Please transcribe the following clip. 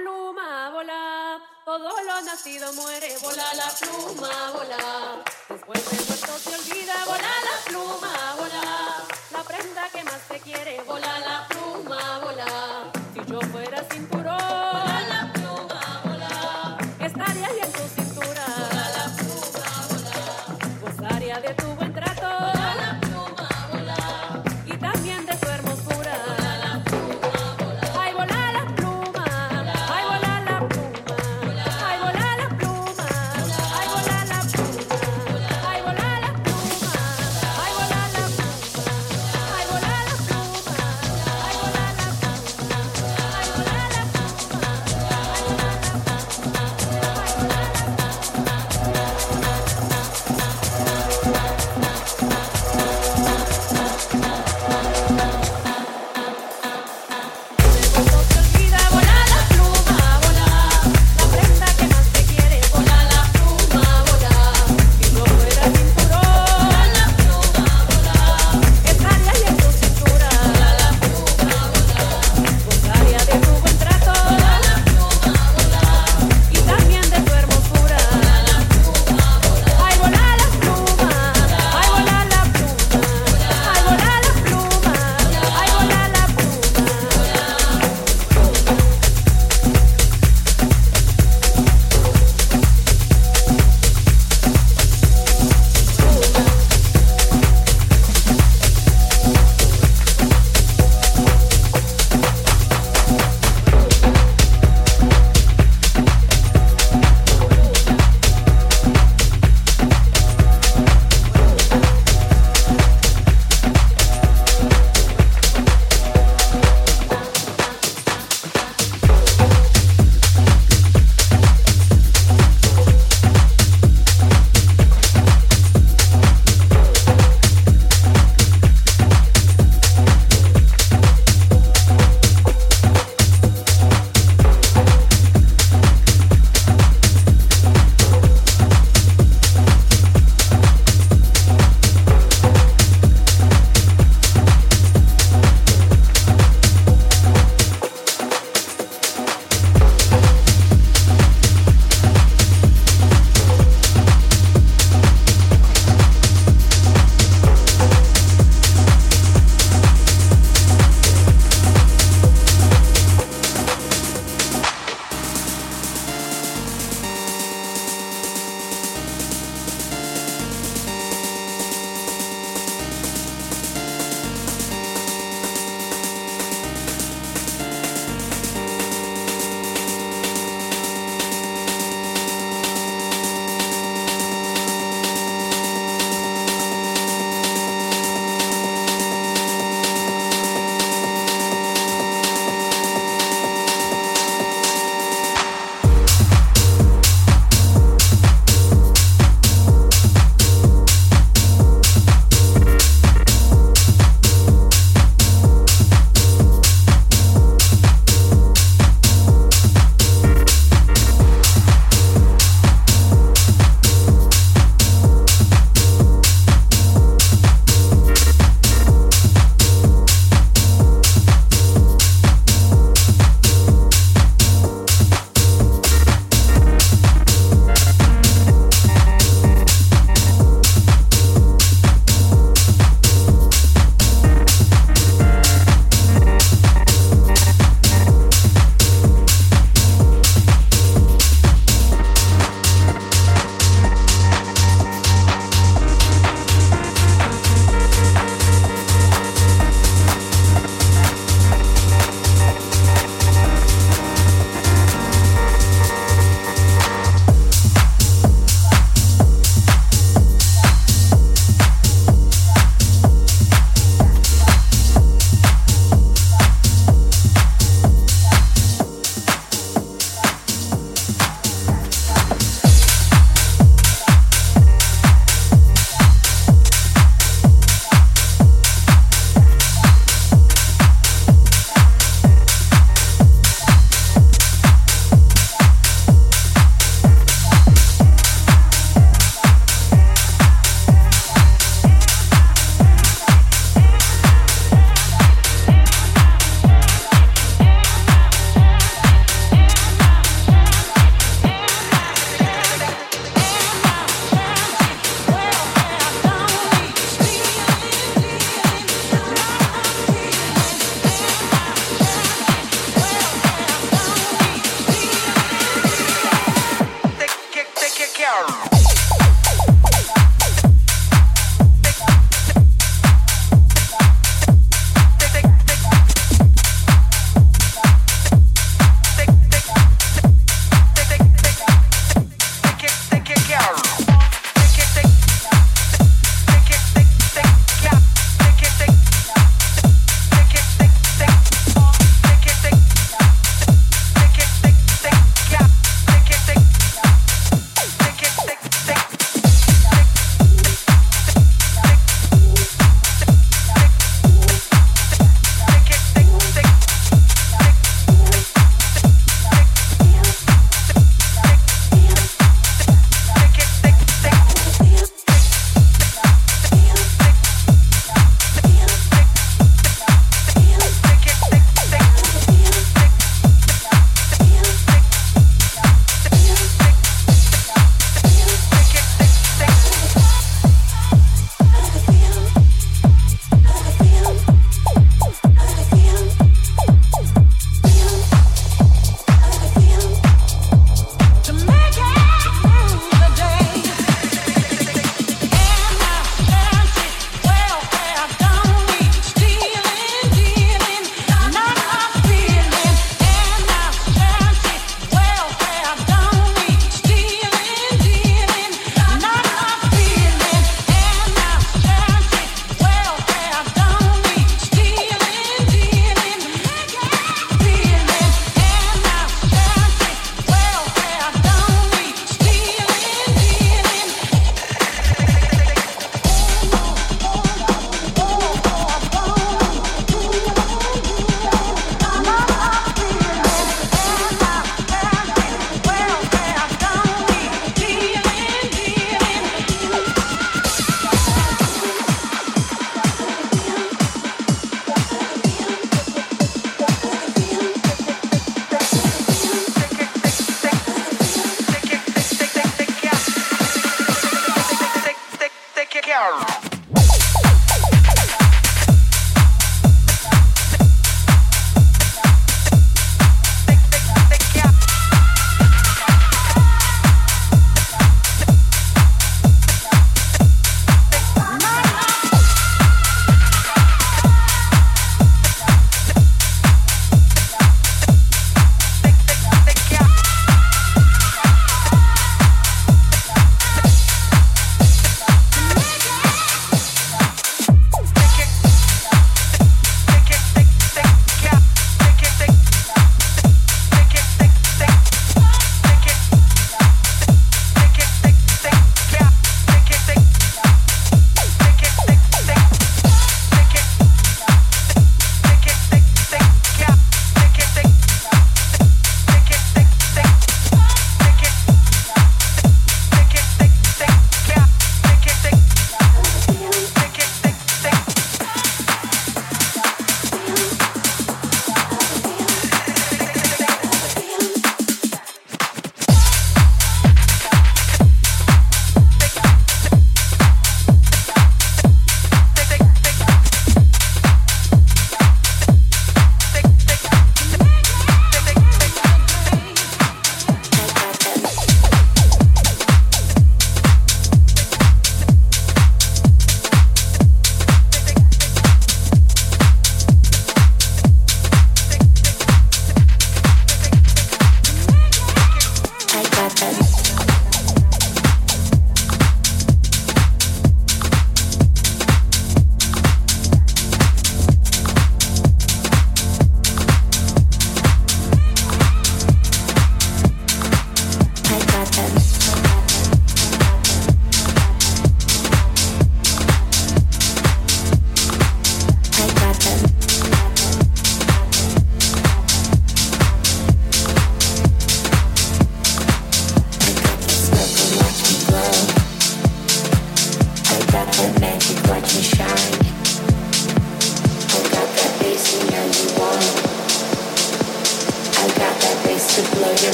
pluma, vola. Todo lo nacido muere, vola la pluma, vola. Después de muerto se olvida, vola la pluma, vola. La prenda que más te quiere, vola la pluma, vola. Si yo fuera cinturón.